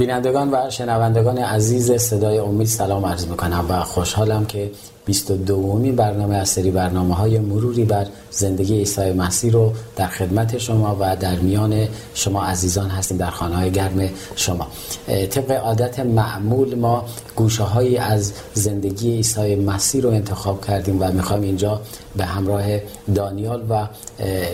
بینندگان و شنوندگان عزیز صدای امید سلام عرض می‌کنم و خوشحالم که 22 برنامه از سری برنامه های مروری بر زندگی عیسی مسیح رو در خدمت شما و در میان شما عزیزان هستیم در خانه های گرم شما. طبق عادت معمول ما گوشه هایی از زندگی عیسی مسیح رو انتخاب کردیم و می‌خوایم اینجا به همراه دانیال و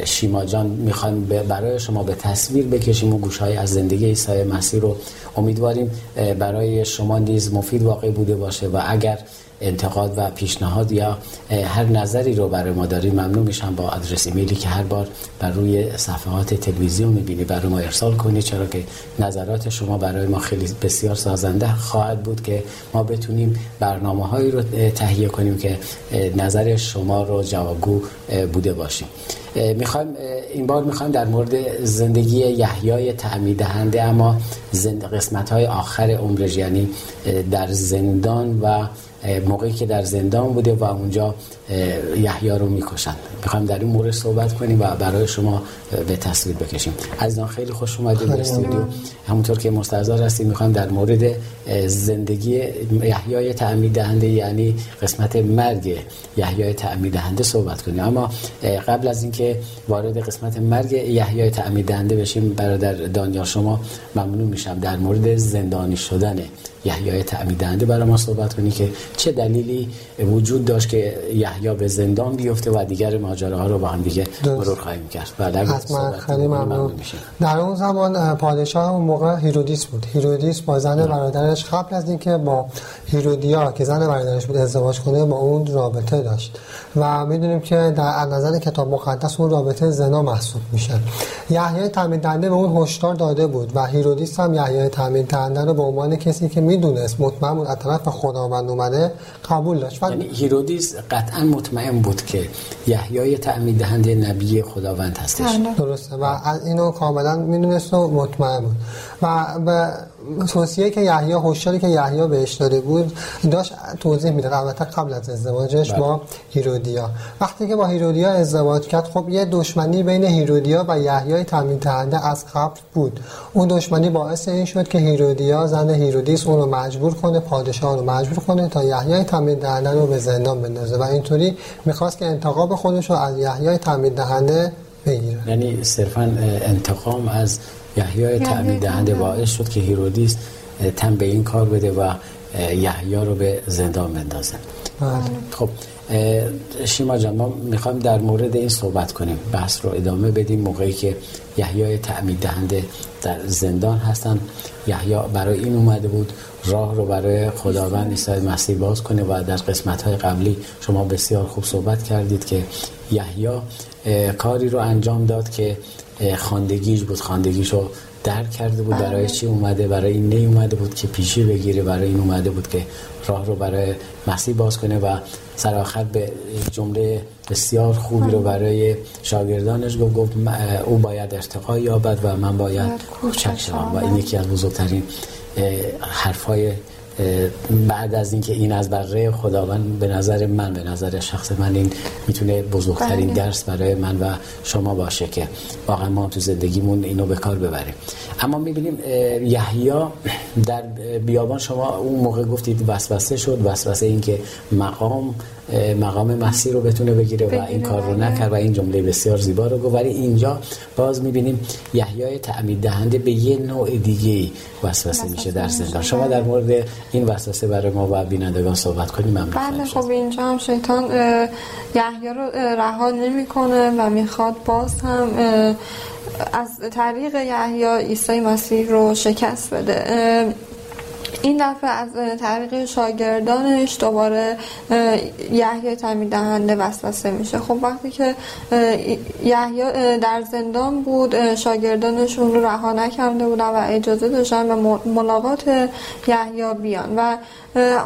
شیما جان می‌خوایم برای شما به تصویر بکشیم و گوشه های از زندگی عیسی مسیح رو امیدواریم برای شما نیز مفید واقع بوده باشه و اگر انتقاد و پیشنهاد یا هر نظری رو برای ما داری ممنون میشم با آدرس ایمیلی که هر بار بر روی صفحات تلویزیون می‌بینی برای ما ارسال کنید چرا که نظرات شما برای ما خیلی بسیار سازنده خواهد بود که ما بتونیم برنامه هایی رو تهیه کنیم که نظر شما رو جوابگو بوده باشیم. می‌خوایم این بار می‌خوایم در مورد زندگی یحیای تعمید دهنده اما زند قسمت های آخر عمرش یعنی در زندان و موقعی که در زندان بوده و اونجا یحیی رو می‌کشن می‌خوایم در این مورد صحبت کنیم و برای شما به تصویر بکشیم. عزیزان خیلی خوش اومدید به استودیو. همونطور که مستحضر هستیم می‌خوایم در مورد زندگی یحیای تعمید دهنده یعنی قسمت مرگ یحیای تعمید دهنده صحبت کنیم. اما قبل از اینکه وارد قسمت مرگ یحیای تعمید دهنده بشیم برادر دانیال شما ممنون میشم در مورد زندانی شدن یحیای تعمید دهنده برای ما صحبت کنی که چه دلیلی وجود داشت که یحیی به زندان بیفته و دیگر ماجراها رو با هم دیگه مرور خواهیم کرد. بله حتما خیلی ممنون. در اون زمان پادشاه اون موقع هیرودیس بود. هیرودیس با زن برادرش قبل از اینکه با هیرودیا که زن برادرش بود ازدواج کنه با اون رابطه داشت. و می‌دونیم که در نظر کتاب مقدس اون رابطه زنا محسوب میشه. یحیی تعمید دهنده به اون هشدار داده بود و هیرودیس هم یحیی تعمید دهنده رو به عنوان کسی که می‌دونست مطمئن بود از طرف خداوند اومده قبول داشت. یعنی هیرودیس قطعا مطمئن بود که یحیای تعمید دهنده نبی خداوند هستش. درسته. و اینو کاملا می‌دونست و مطمئن بود. و به توصیه که یحیی هشداری که یحیی بهش داده بود داشت توضیح می‌داد. البته قبل از ازدواجش بله. با هیرودیا. وقتی که با هیرودیا ازدواج کرد خب یه دشمنی بین هیرودیا و یحیی تعمید دهنده از قبل بود. اون دشمنی باعث این شد که هیرودیا زن هیرودیس اون رو مجبور کنه پادشاه رو مجبور کنه تا یحیی تعمید دهنده رو به زندان بندازه. و اینطوری می‌خواست که انتقام خودش رو از یحیی تامین دهنده بگیره. یعنی صرفا انتقام از یحیای تعمید دهنده باعث شد که هیرودیس تن به این کار بده و یحیی رو به زندان بندازه. بله. خب شیما جان ما می‌خوایم در مورد این صحبت کنیم. بحث رو ادامه بدیم. موقعی که یحیای تعمید دهنده در زندان هستن. یحیی برای این اومده بود. راه رو برای خداوند عیسی مسیح باز کنه و در قسمت های قبلی شما بسیار خوب صحبت کردید که یحیی کاری رو انجام داد که خاندگیش بود. خاندگیشو درک کرده بود. برای بله. چی اومده؟ برای این نی اومده بود که پیشی بگیره. برای این اومده بود که راه رو برای مسیح باز کنه و سر آخر به جمله بسیار خوبی رو برای شاگردانش گفت گفت او باید ارتقا یابد و من باید کوچک شوم. و این یکی از بزرگترین حرفای بعد از اینکه این از بره خداوند به نظر من به نظر شخص من این می‌تونه بزرگترین بله. درس برای من و شما باشه که واقعا ما تو زندگیمون اینو به کار ببریم اما می‌بینیم یحیی در بیابان شما اون موقع گفتید وسوسه شد وسوسه این که مقام مقام مسیح رو بتونه بگیره و این کار رو نکرد و این جمله بسیار زیبا رو گفت. ولی اینجا باز می‌بینیم یحیای تعمید دهنده به یه نوع دیگه وسوسه میشه در زندان. شما در مورد این وسوسه برای ما و بینندگان صحبت کنیم. ممنون. بله خب اینجا هم شیطان یحیی رو رها نمی‌کنه و می‌خواد باز هم از طریق یحیی عیسی مسیح رو شکست بده. این دفعه از طریق شاگردانش دوباره یحیی تعمید دهنده وسوسه میشه. خب وقتی که یحیی در زندان بود شاگردانشون رو رها نکرده بودن و اجازه داشتن به ملاقات یحیی بیان. و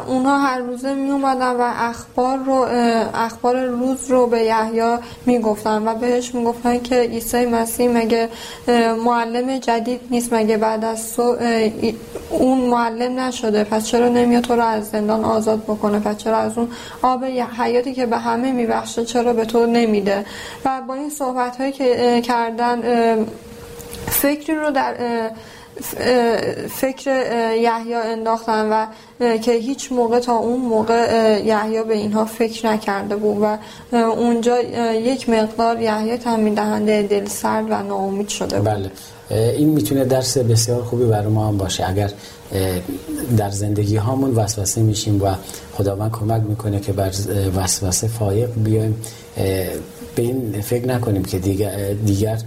اونها هر روزه می اومدن و اخبار رو اخبار روز رو به یحیی می‌گفتن و بهش می‌گفتن که عیسی مسیح مگه معلم جدید نیست مگه بعد از تو اون معلم نشده پس چرا نمیاد تو رو از زندان آزاد بکنه؟ پس چرا از اون آب حیاتی که به همه میبخشه چرا به تو نمیده؟ و با این صحبت هایی که کردن فکری رو در فکر یحیی انداختن و که هیچ موقع تا اون موقع یحیی به اینها فکر نکرده بود و اونجا یک مقدار یحیی تامین دهنده دل سرد و ناامید شده بود. بله. این می‌تونه درس بسیار خوبی برای ما هم باشه. اگر در زندگی هامون وسوسه میشیم و خداوند کمک می‌کنه که بر وسوسه فایق بیایم به این فکر نکنیم که دیگر, دیگر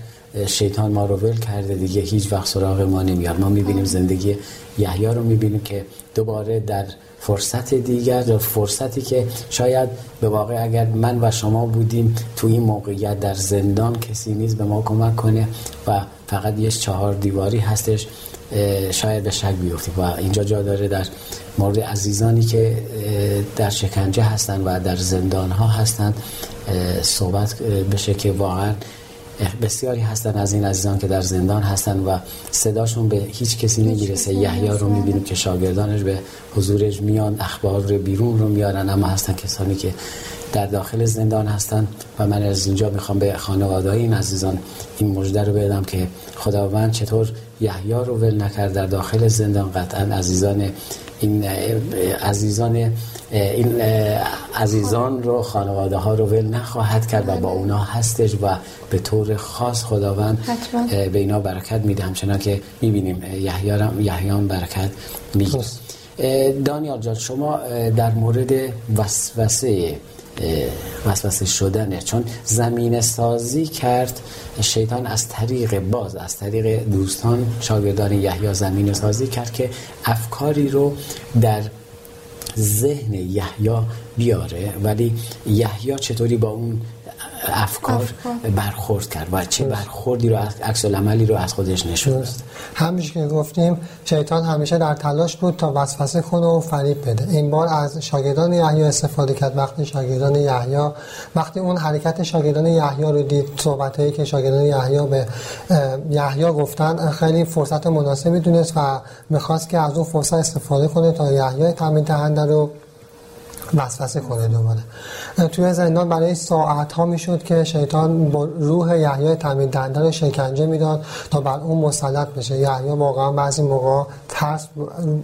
شیطان ما رو ول کرده دیگه هیچ وقت سراغ ما نمیاد. ما می‌بینیم زندگی یحیی رو می‌بینیم که دوباره در فرصت دیگر در فرصتی که شاید به واقع اگر من و شما بودیم تو این موقعیت در زندان کسی نیست به ما کمک کنه و فقط یه چهار دیواری هستش شاید به شک بیفتیم. و اینجا جا داره در مورد عزیزانی که در شکنجه هستن و در زندان ها هستن صحبت بشه که واقعا بسیاری هستن از این عزیزان که در زندان هستن و صداشون به هیچ کسی نمی‌رسه. یحیی رو می‌بینیم که شاگردانش به حضورش میان اخبار رو بیرون رو میارن اما هستن کسانی که در داخل زندان هستن و من از اینجا می‌خوام به خانواده این عزیزان این مژده رو بدم که خداوند چطور یحیی رو ول نکرد در داخل زندان. قطعا عزیزان این عزیزان این عزیزان رو خانواده ها رو ول نخواهد کرد و با اونا هستش و به طور خاص خداوند به اینا برکت میده. همچنان که می‌بینیم یحیان برکت میده دانیال جان شما در مورد وسوسه وسوسه شدنه. چون زمین سازی کرد شیطان از طریق باز از طریق دوستان شاگردان یحیی زمین سازی کرد که افکاری رو در ذهن یحیی بیاره. ولی یحیی چطوری با اون افکار, برخورد کرد. و چه برخوردی رو عکس عملی رو از خودش نشون همیشه که گفتیم شیطان همیشه در تلاش بود تا وسوسه کنه و فریب بده. این بار از شاگردان یحیی استفاده کرد. وقتی شاگردان یحیی وقتی اون حرکت شاگردان یحیی رو دید صحبتایی که شاگردان یحیی به یحیی گفتن خیلی فرصت مناسبی دونست و می‌خواست که از اون فرصت استفاده کنه تا یحیی تامین دهنده رو وسوسه کنه دوباره. توی زندان برای ساعت ها می‌شد که شیطان با روح یحیی تامین دهنده رو شکنجه می‌داد تا بر اون مسلط بشه. یحیی واقعا بعضی موقع ترس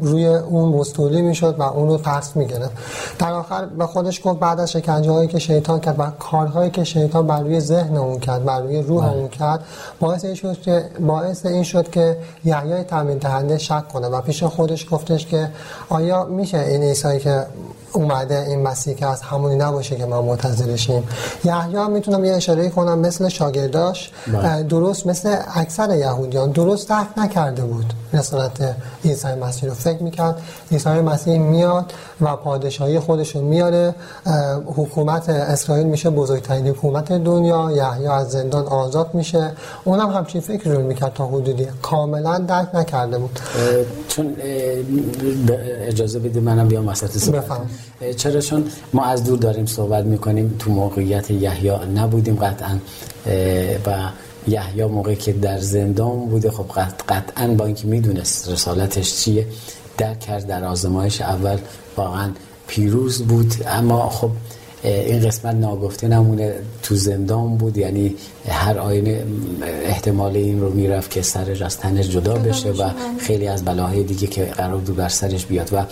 روی اون مستولی می‌شد و اون رو ترس می‌گرفت. در آخر به خودش گفت بعد از شکنجه هایی که شیطان کرد و کارهایی که شیطان بر روی ذهن اون کرد بر روی روح بله. اون کرد باعث این شد که باعث این شد که یحیی تامین دهنده شک کنه و پیش خودش گفتش که آیا میشه این عیسی که اومده این مسیح که از همونی نباشه که ما منتظرشیم یحیی می‌تونم یه اشاره کنم مثل شاگرداش بله. درست مثل اکثر یهودیان درست درک نکرده بود رسالت عیسی مسیح رو فکر می‌کرد. عیسی مسیح میاد و پادشاهی خودش رو میاره. حکومت اسرائیل میشه بزرگترین حکومت دنیا. یحیی از زندان آزاد میشه. اونم همچین فکر رو می‌کرد تا حدودی. کاملا درک نکرده بود. چون اجازه بدید منم بیام وسط چرا؟ چون ما از دور داریم صحبت می‌کنیم تو موقعیت یحیی. نبودیم قطعا. و یحیی موقعی که در زندان بوده. خب قطعا با اینکه می‌دونست رسالتش چیه در کرد در آزمایش اول واقعا پیروز بود. اما خب این قسمت ناگفته نمونه تو زندان بود یعنی هر آینه احتمال این رو می‌رفت که سرش از تنش جدا بشه و خیلی از بلاهای دیگه که قرار بود بر سرش بیاد. و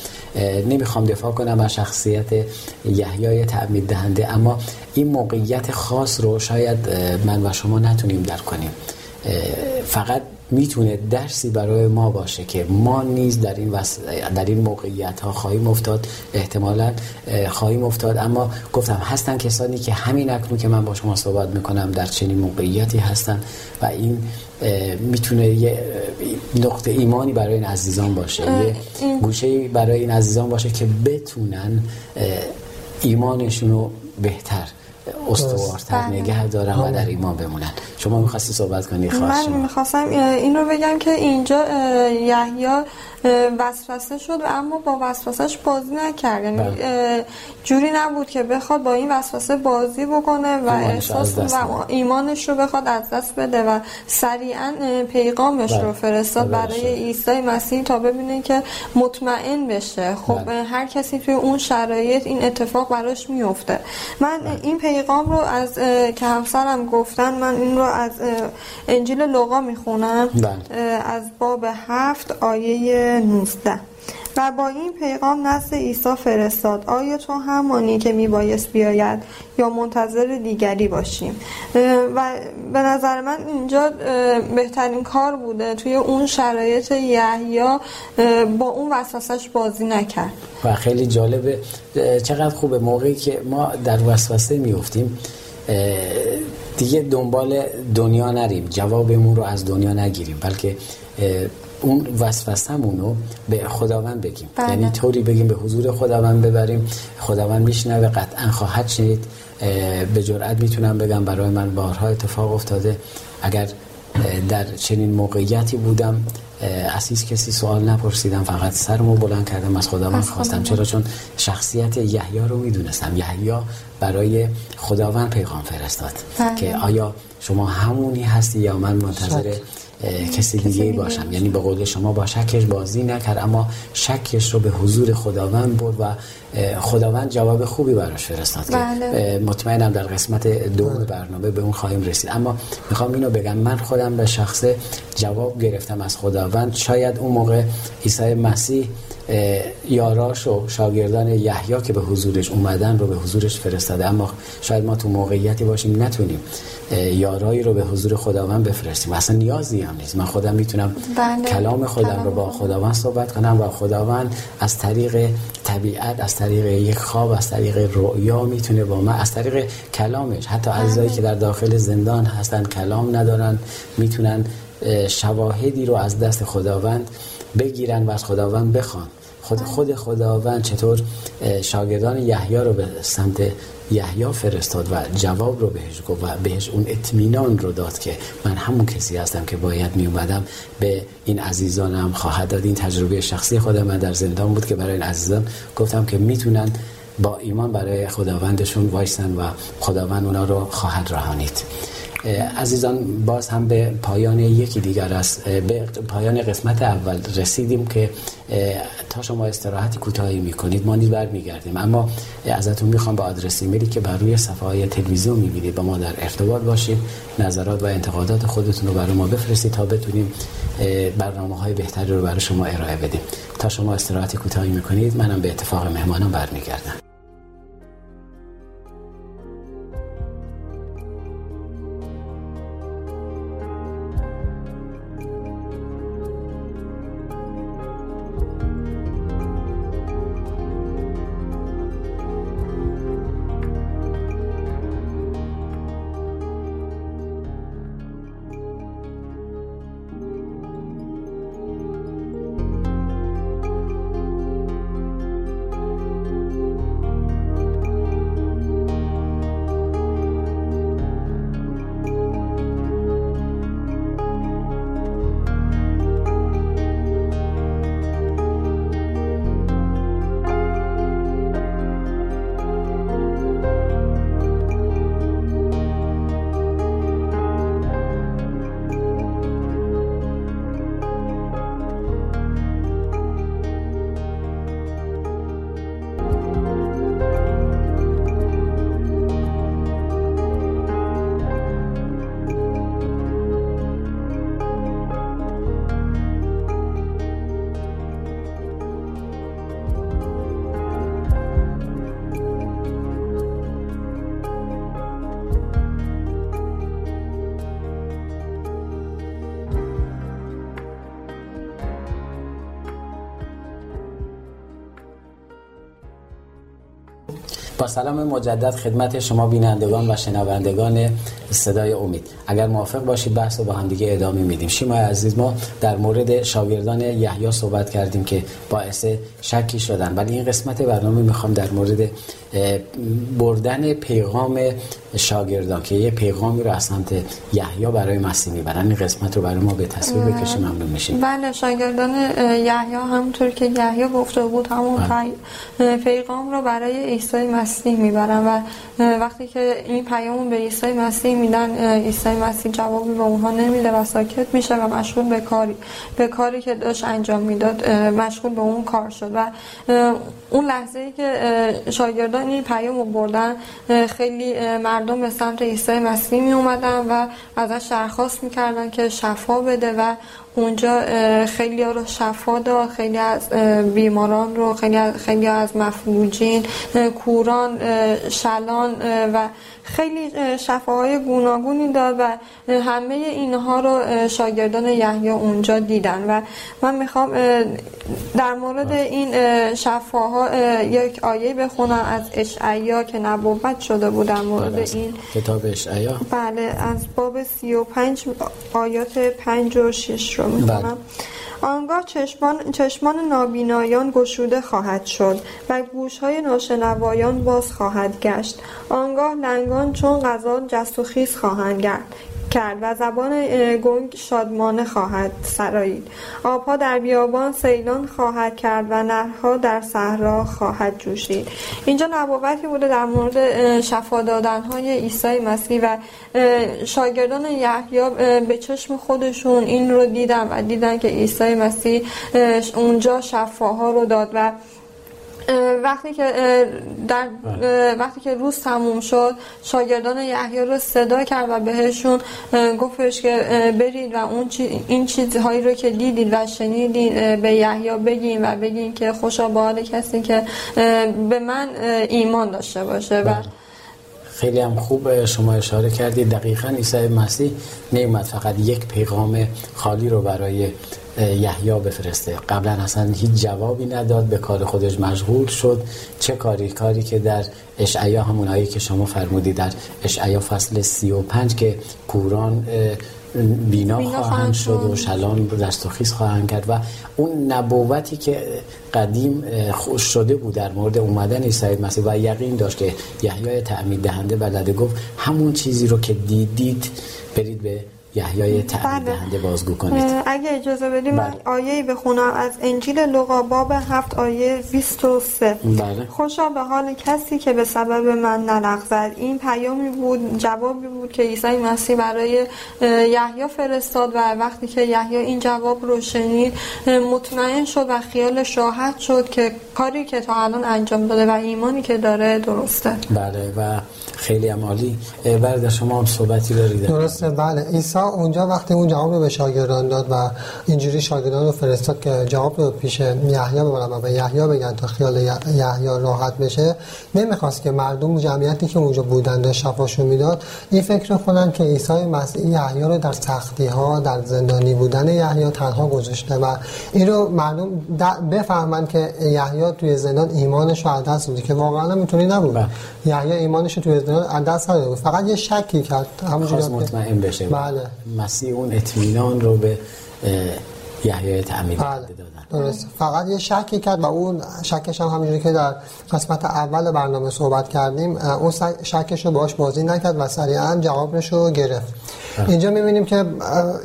نمی‌خوام دفاع کنم از شخصیت یحیای تعمید دهنده اما این موقعیت خاص رو شاید من و شما نتونیم در کنیم. فقط می‌تونه درسی برای ما باشه که ما نیز در این, در این موقعیت ها خواهیم افتاد احتمالا خواهیم افتاد. اما گفتم هستن کسانی که همین اکنون که من با شما صحبت می‌کنم در چنین موقعیتی هستن و این می‌تونه یه نقطه ایمانی برای این عزیزان باشه. یه گوشه برای این عزیزان باشه که بتونن ایمانشون رو بهتر استوارتر بله. نگه دارن و در ایمان بمونن شما می‌خواستی صحبت کنی خواهش من می‌خواستم این رو بگم که اینجا یحیی وسوسه شد و اما با وسوسش بازی نکرد یعنی بله. جوری نبود که بخواد با این وسوسه بازی بکنه و احساس و. ایمانش رو بخواد از دست بده و سریعا پیغامش بله. رو فرستاد بله، برای بله. عیسی مسیح تا ببینه که مطمئن بشه خب بله. هر کسی توی اون شرایط این اتفاق براش میفته من این پیغام رو از که همسرم گفتن من این رو از انجیل لوقا می‌خونم بله. از باب هفت آیه 19 و با این پیغام نزد عیسی فرستاد. آیا تو همانی که میبایست بیاید یا منتظر دیگری باشیم؟ و به نظر من اینجا بهترین کار بوده توی اون شرایط یحیی با اون وسوسش بازی نکرد. و خیلی جالبه. چقدر خوبه موقعی که ما در وسوسه میفتیم دیگه دنبال دنیا نریم. جوابمون رو از دنیا نگیریم بلکه اون وسوسمون رو به خداوند بگیم بله. یعنی طوری بگیم به حضور خداوند ببریم خداوند میشنوه قطعا خواهد شنید به جرئت می‌تونم بگم برای من بارها اتفاق افتاده اگر در چنین موقعیتی بودم از هیچ کسی سوال نپرسیدم فقط سرمو بلند کردم از خداوند خواستم. چرا چون شخصیت یحیی رو می‌دونستم یحیی برای خداوند پیغام فرستاد بله. که آیا شما همونی هستی یا من منتظر شک. کسی دیگه باشم. یعنی به قول شما با شکش بازی نکرد اما شکش رو به حضور خداوند برد و خداوند جواب خوبی براش فرستاد که بله. مطمئنم در قسمت دوم برنامه به اون خواهیم رسید. اما می‌خوام اینو بگم. من خودم به شخص جواب گرفتم از خداوند. شاید اون موقع عیسی مسیح یاراش و شاگردان یحیی که به حضورش اومدن رو به حضورش فرستاده. اما شاید ما تو موقعیتی باشیم نتونیم یارایی رو به حضور خداوند بفرستیم. اصلا نیازی هم نیست. من خودم می‌تونم بله. کلام خودم کلام رو با خدا. خداوند صحبت کنم و خداوند از طریق طبیعت از طریق یک خواب از طریق رؤیا می‌تونه با من از طریق کلامش. حتی عزیزایی که در داخل زندان هستن کلام ندارن می‌تونن اه، شواهدی رو از دست خداوند بگیرن و از خداوند بخوان. خود خود خداوند چطور شاگردان یحیی رو به سمت یحیی فرستاد و جواب رو بهش گفت و بهش اون اطمینان رو داد که من همون کسی هستم که باید می اومدم به این عزیزانم خواهد داد. این تجربه شخصی خودم من در زندان بود که برای این عزیزان گفتم که می‌تونن با ایمان برای خداوندشون وایسن و خداوند اونا رو خواهد رهانید. عزیزان باز هم به پایان یکی دیگر است به پایان قسمت اول رسیدیم که تا شما استراحتی کوتاهی می‌کنید ما نیز برمیگردیم. اما ازتون می‌خوام با آدرس ایمیلی که بر روی صفحه های تلویزیون می‌بینید با ما در ارتباط باشید. نظرات و انتقادات خودتون رو برای ما بفرستید تا بتونیم برنامه های بهتری رو برای شما ارائه بدیم. تا شما استراحتی کوتاهی می‌کنید منم به اتفاق مهمانم برمیگردم. سلام مجدد خدمت شما بینندگان و شنوندگان صدای امید. اگر موافق باشید بحث رو با هم دیگه ادامه میدیم. شما عزیز ما در مورد شاگردان یحیی صحبت کردیم که باعث شکی شدن. ولی این قسمت برنامه می‌خوام در مورد بردن پیغام شاگردان که یه پیغامی رو از سمت یحیی برای مسیح می‌برن. این قسمت رو برای ما به تصویر بکشیم ممنون میشیم. بله شاگردان یحیی همونطور که یحیی گفته بود همون بله. پیغام رو برای عیسی مسیح می‌برن و وقتی که این پیام به عیسی مسیح میدن عیسی مسیح جوابی به اونها نمیده و ساکت میشه و مشغول به کاری به کاری که داشت انجام می‌داد مشغول به اون کار شد و اون لحظه ای که شاگردان این پیام رو بردن خیلی مردم به سمت عیسی مسیح می اومدن و ازش درخواست می‌کردن که شفا بده و اونجا خیلی ها رو شفا داد خیلی از بیماران رو خیلی از, خیلی از مفلوجین کوران شلان و خیلی شفاهای گوناگونی داد و همه اینها رو شاگردان یحیی اونجا دیدن. و من می‌خوام در مورد این شفاها یک آیه بخونم از اشعیا که نبوت شده بود در مورد بله، این. کتاب اشعیا. بله از باب 35 آیات 5 و 6 رو. بله. آنگاه چشمان, چشمان نابینایان گشوده خواهد شد و گوشهای ناشنوایان باز خواهد گشت. آنگاه لنگان چون غذا جست و خیز خواهند گرد. کرد و زبان گنگ شادمانه خواهد سرایید. آبها در بیابان سیلان خواهد کرد و نهرها در صحرا خواهد جوشید. اینجا نبوتی بوده در مورد شفا دادن های عیسی مسیح و شاگردان یحیی به چشم خودشون این رو دیدن و دیدن که عیسی مسیح اونجا شفاها رو داد و وقتی که در وقتی که روز تموم شد شاگردان یحیی رو صدا کرد و بهشون گفتش که برید و اون این چیزهایی رو که دیدید و شنیدید به یحیی بگین و بگین که خوشا به حال کسی که به من ایمان داشته باشه و بله. خیلی هم خوب شما اشاره کردید دقیقا عیسی مسیح نیومد فقط یک پیغام خالی رو برای یحیی بفرسته. قبلا اصلا هیچ جوابی نداد به کار خودش مشغول شد. چه کاری؟ کاری که در اشعیا همونایی که شما فرمودی در اشعیا فصل سی و پنج که کوران بینا, خواهند شد و شلان دست و خیز خواهند کرد و اون نبوتی که قدیم خوش شده بود در مورد اومدن عیسی مسیح و یقین داشت که یحیای تعمید دهنده بلده گفت همون چیزی رو که دیدید برید به یحیای بله. دهنده بازگو کنید. اگه اجازه بدیم بله. آیه بخونم. از انجیل لوقا باب هفت آیه 23 بله. خوشا به حال کسی که به سبب من نلغزد. این پیامی بود جوابی بود که عیسی مسیح برای یحیی فرستاد و وقتی که یحیی این جواب رو شنید مطمئن شد و خیال شاهد شد که کاری که تا الان انجام داده و ایمانی که داره درسته. بله و خیلی هم عالی. برد شما هم صحبتی دارید. درسته. بله. عیسی اونجا وقتی اون جواب رو به شاگردان داد و اینجوری شاگردان رو فرستاد که جواب رو پیش یحیی ببرن و به یحیی بگن تا خیال یحیی راحت بشه نمی‌خواست که مردم جمعیتی که اونجا بودن و شفاشون می‌داد. این فکر کنن که عیسی مسیح یحیی رو در سختی ها در زندانی بودن یحیی تنها گذاشته و این رو مردم بفهمن که یحیی توی زندان ایمانش رو دست که واقعا می‌تونی نبود. بله. یحیی ایمانش رو توی زندان دست فقط یه شکی کرد. همونجوری مطمئن بشه. بله. مسیح اون اطمینان رو به یحیی تعمید بله. دادن درست فقط یه شکی کرد و اون شکش هم همونجوری که در قسمت اول برنامه صحبت کردیم اون شکش رو باش بازی نکرد و سریعا جوابش رو گرفت بله. اینجا می‌بینیم که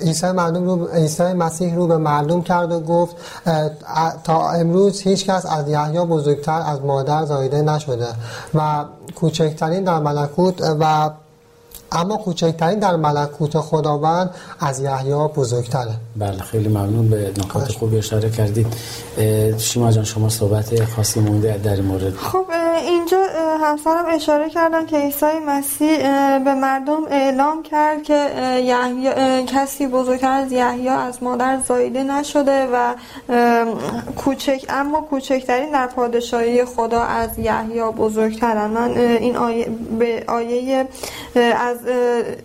عیسی مردم رو عیسی مسیح رو به مردم کرد و گفت تا امروز هیچ کس از یحیی بزرگتر از مادر زایده نشده و کوچکترین در ملکوت و اما کوچکترین در ملکوت خداوند از یحیی بزرگتره. بله خیلی ممنون به نکات خوبی اشاره کردید. شما جان شما صحبت خاصی مونده در این مورد. خب اینجا همسرم اشاره کردن که عیسی مسیح به مردم اعلام کرد که یحیی کسی بزرگتر از یحیی از مادر زایده نشده و کوچک اما کوچکترین در پادشاهی خدا از یحیی بزرگترن من این آیه به آیه از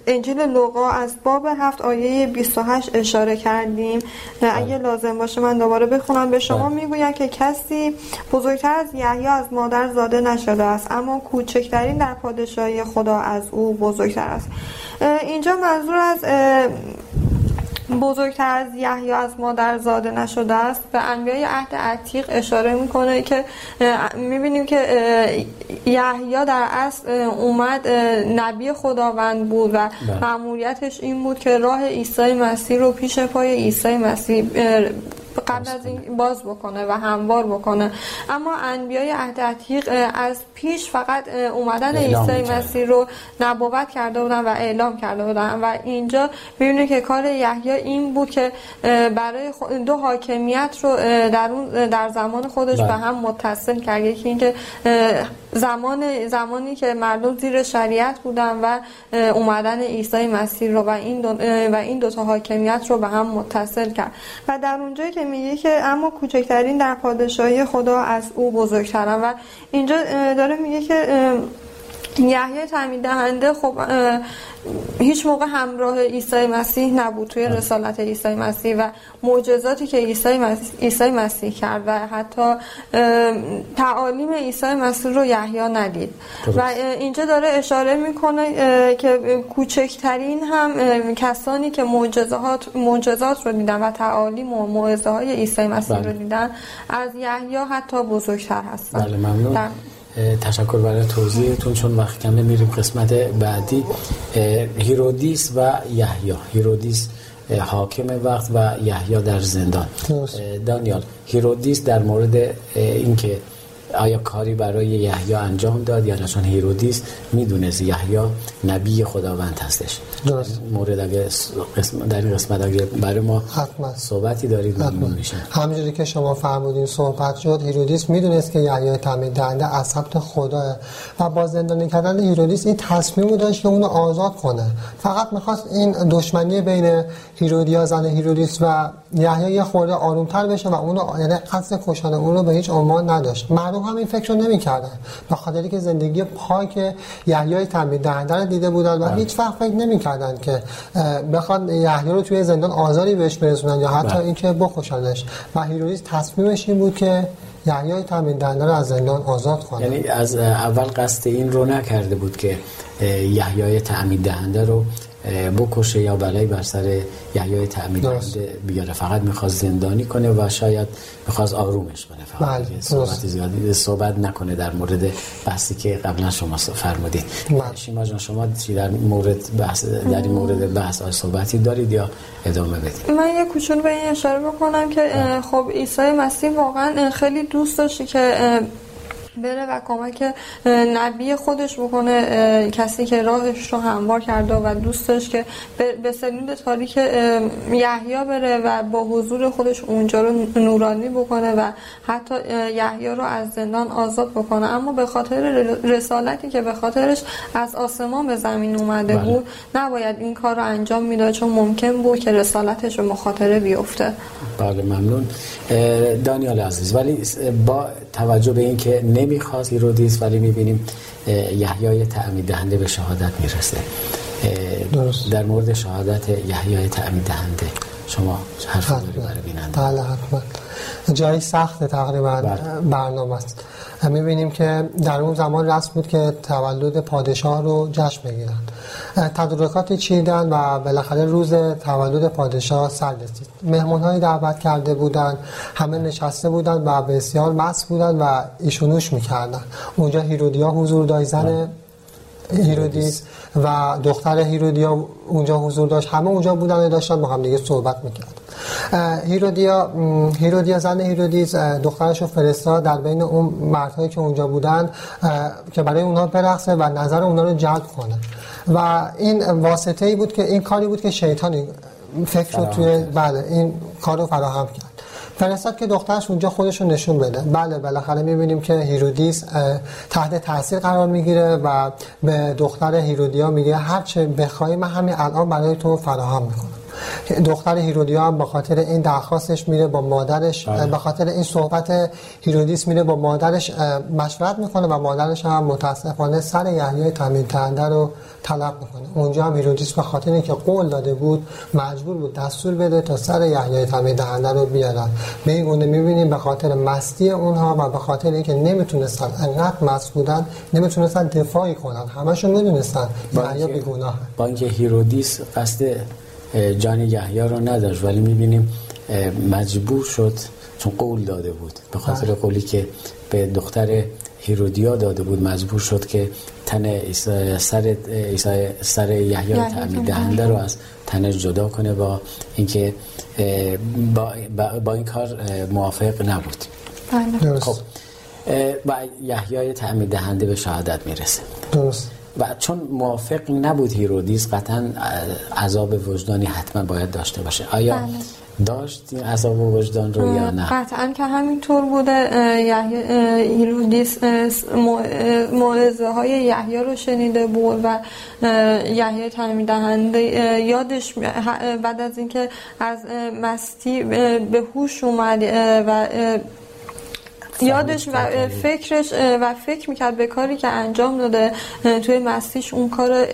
انجیل لوقا از باب هفت آیه 28 اشاره کردیم اگه لازم باشه من دوباره بخونم. به شما می‌گویم که کسی بزرگتر از یحیی از مادر زاده نشده است اما کوچکترین در پادشاهی خدا از او بزرگتر است. اینجا منظور از بزرگتر از یحیی از مادر زاده نشده است به انبیای عهد عتیق اشاره می‌کنه که می‌بینیم که یحیی در اصل اومد نبی خداوند بود و بله. مأموریتش این بود که راه عیسی مسیح رو پیش پای عیسی مسیح قبل از این باز بکنه و هموار بکنه. اما انبیای عهد عتیق از پیش فقط اومدن عیسی مسیح رو نبوت کرده بودن و اعلام کرده بودن. و اینجا می‌بینه که کار یحیی این بود که برای دو حاکمیت رو در اون در زمان خودش به بله. هم متصل کرد. یکی اینکه زمان زمانی که مردم زیر شریعت بودن و اومدن عیسی مسیح رو و این دو و این دو تا حاکمیت رو به هم متصل کرد. و در اونجایی که میگه که اما کوچکترین در پادشاهی خدا از او بزرگترن و اینجا داره میگه که یحیی تعمید دهنده خب هیچ موقع همراه عیسی مسیح نبود توی رسالت عیسی مسیح و معجزاتی که عیسی مسیح, عیسی مسیح کرد و حتی تعالیم عیسی مسیح رو یحیی ندید. و اینجا داره اشاره می‌کنه که کوچکترین هم کسانی که معجزات معجزات رو دیدن و تعالیم و موعظه های عیسی مسیح رو بله. دیدن از یحیی حتی بزرگتر هستن. بله ممنون. تشکر برای توضیحتون چون وقت کم میریم قسمت بعدی. هیرودیس و یحیی. هیرودیس حاکم وقت و یحیی در زندان. دانیال هیرودیس در مورد اینکه آیا کاری برای یحیی انجام داد یا نه چون هیرودیس می‌دونست یحیی نبی خداوند هستش؟ درست. مورد اگه قسم در این قسمت اگه برای ما حتما. صحبتی دارید ممنون میشه همونجوری که شما فرمودین صحبت شد هیرودیس می‌دونست که یحیی تعمید دهنده از سمت خدا و با زندانی کردن هیرودیس این تصمیم داشت که اونو آزاد کنه. فقط می‌خواست این دشمنی بین هیرودیا زن هیرودیس و یحیی یه خورده آرومتر بشه و اونو یعنی قصد کشتن اون رو به هیچ عنوان نداشت. مردم هم این فکر رو نمی‌کردن به خاطری که زندگی پاک یحیی تعمید دهنده رو دیده بودن و بله. هیچ وقت فکر نمی‌کردن که بخواد یحیی رو توی زندان آزاری بهش برسونن یا حتی بله. اینکه بخوشنش و هیرودیس تصمیمش این بود که یحیی تعمید دهنده رو از زندان آزاد کنه یعنی از اول قصد این رو نکرده بود که یحیی تعمید دهنده رو بکشه یا بلایی بر سر یحیای تعمید بیاره فقط می‌خواد زندانی کنه و شاید می‌خواد آرومش کنه فقط بله. صحبت زیادی صحبت نکنه در مورد بحثی که قبلا شما فرمودید بله. شیما جان شما چی در مورد بحث در این مورد بحث آی صحبتی دارید یا ادامه بدید من یه کوچولو به این اشاره بکنم که. خب عیسی مسیح واقعا خیلی دوست داشتی که بره و کمک نبی خودش بکنه کسی که راهش رو هموار کرده و دوست داشت که به سلول تاریک یحیی بره و با حضور خودش اونجا رو نورانی بکنه و حتی یحیی رو از زندان آزاد بکنه. اما به خاطر رسالتی که به خاطرش از آسمان به زمین اومده بله. بود نباید این کار رو انجام می‌داد چون ممکن بود که رسالتش به مخاطره بیفته. بله ممنون. دانیال عزیز ولی با توجه به اینکه نمی‌خواست هیرودیس ولی می‌بینیم یحیای تعمید دهنده به شهادت می‌رسه. درست. در مورد شهادت یحیای تعمید دهنده شما حرف داری برای بیننده بله حتما جایی سخت تقریبا. بله. برنامه است. می‌بینیم که در اون زمان رسم بود که تولد پادشاه رو جشن بگیرن تدارکاتی چیدن و بالاخره روز تولد پادشاه سر رسید. مهمون های دعوت کرده بودن همه نشسته بودن و بسیار مست بودن و ایشونوش می‌کردن. اونجا هیرودیا حضور داشت زن هیرودیس و دختر هیرودیا اونجا حضور داشت. همه اونجا بودن و داشتن با هم دیگه صحبت می‌کرد هیرودیا هیرودیا زن هیرودیس دخترش رو فرستاد. در بین اون مردهایی که اونجا بودن که برای اونها برقصه و نظر اونها رو جلب کنه. و این واسطه ای بود که این کاری بود که شیطانی فکر رو توی بله این کار رو فراهم کرد. فرستاد که دخترش اونجا خودش رو نشون بده. بله بالاخره می‌بینیم که هیرودیس تحت تاثیر قرار می‌گیره و به دختر هیرودیا میگه هر چه بخوای من همین الان برای تو فراهم می‌کنم. دختر هیرودیا هم به خاطر این درخواستش میره با مادرش بله. به خاطر این صحبت هیرودیس میره با مادرش مشورت می‌کنه و مادرش هم متاسفانه سر یحیای تعمید دهنده رو طلب می‌کنه. اونجا هم هیرودیس به خاطر اینکه قول داده بود مجبور بود دستور بده تا سر یحیای تعمید دهنده رو بیارن. به این گونه می‌بینیم به خاطر مستی اونها و به خاطر اینکه نمی‌تونستن انقدر مست بودن نمی‌تونستن دفاعی کنن. همشون می‌دونستن یحیی بیگناه با اینکه هیرودیس قصد جان یحیی رو نداشت ولی می‌بینیم مجبور شد چون قول داده بود. به خاطر بله. قولی که به دختر هیرودیا داده بود مجبور شد که تن سر عیسی سر یحیی یحیی تعمید دهنده رو از تنش جدا کنه با اینکه با, با, این کار موافق نبود. بله. درست خب و یحیای تعمید دهنده به شهادت می‌رسه. درست. و چون موافق نبود هیرودیس قطعا عذاب وجدانی حتما باید داشته باشه آیا بله. داشت این عذاب وجدان رو یا نه قطعا که همینطور بوده هیرودیس موعظه های یحیی رو شنیده بود و یحیی تعمید دهنده یادش بعد از اینکه از مستی به هوش اومد و یادش و فکرش و فکر می‌کرد به کاری که انجام داده توی مسیش اون کار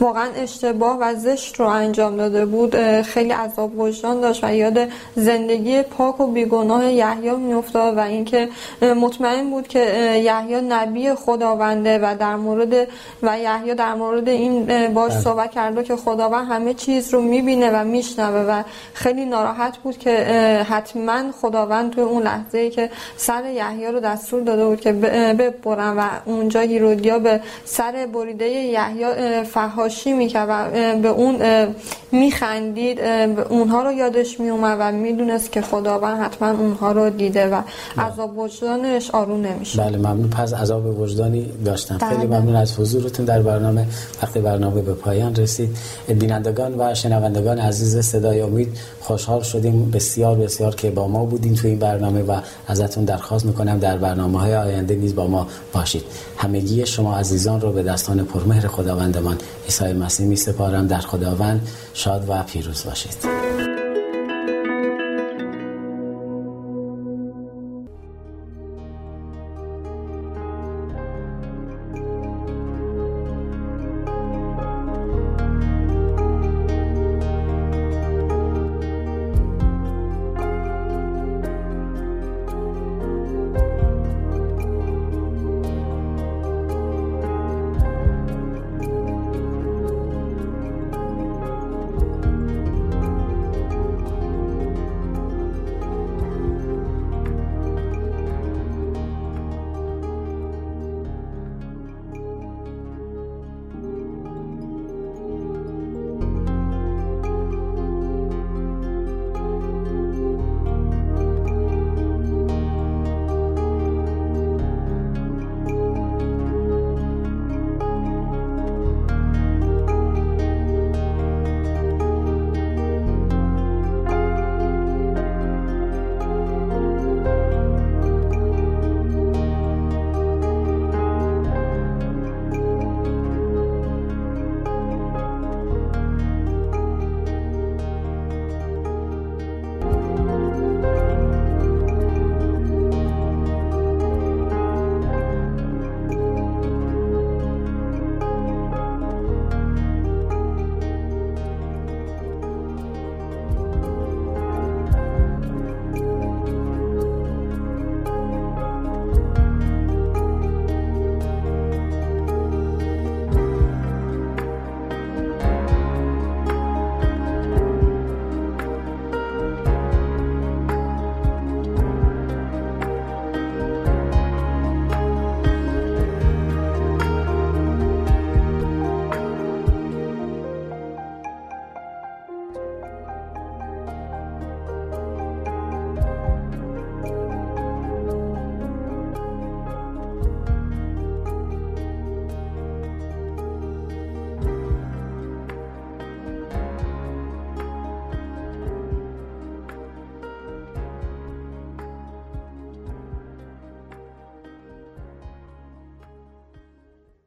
واقعا اشتباه و زشت رو انجام داده بود خیلی عذاب وجدان داشت و یاد زندگی پاک و بیگناه یحیی میافتاد و اینکه مطمئن بود که یحیی نبی خداونده و در مورد و یحیی در مورد این باش بله. صحبت کرده که خداوند همه چیز رو می‌بینه و میشنوه و خیلی ناراحت بود که حتما خداوند توی اون لحظه ای که سر یحیی رو دستور داده بود که ببرن و اونجا هیرودیا به سر بریده یحیی فحاشی می‌کرد و به اون میخندید اونها رو یادش میومد و می‌دونست که خداوند حتما اونها رو دیده و عذاب وجدانش آروم نمیشه بله ممنون. پس عذاب وجدانی داشتم. بله. خیلی ممنون از حضورتون در برنامه. وقتی برنامه به پایان رسید بینندگان و شنوندگان عزیز صدای امید خوشحال شدیم. بسیار بسیار که با ما بودین تو این برنامه و ازتون درخواست می‌کنم در برنامه های آینده نیز با ما باشید. همگی شما عزیزان رو به دستان پرمهر خداوندمان عیسی مسیح می سپارم. در خداوند شاد و پیروز باشید.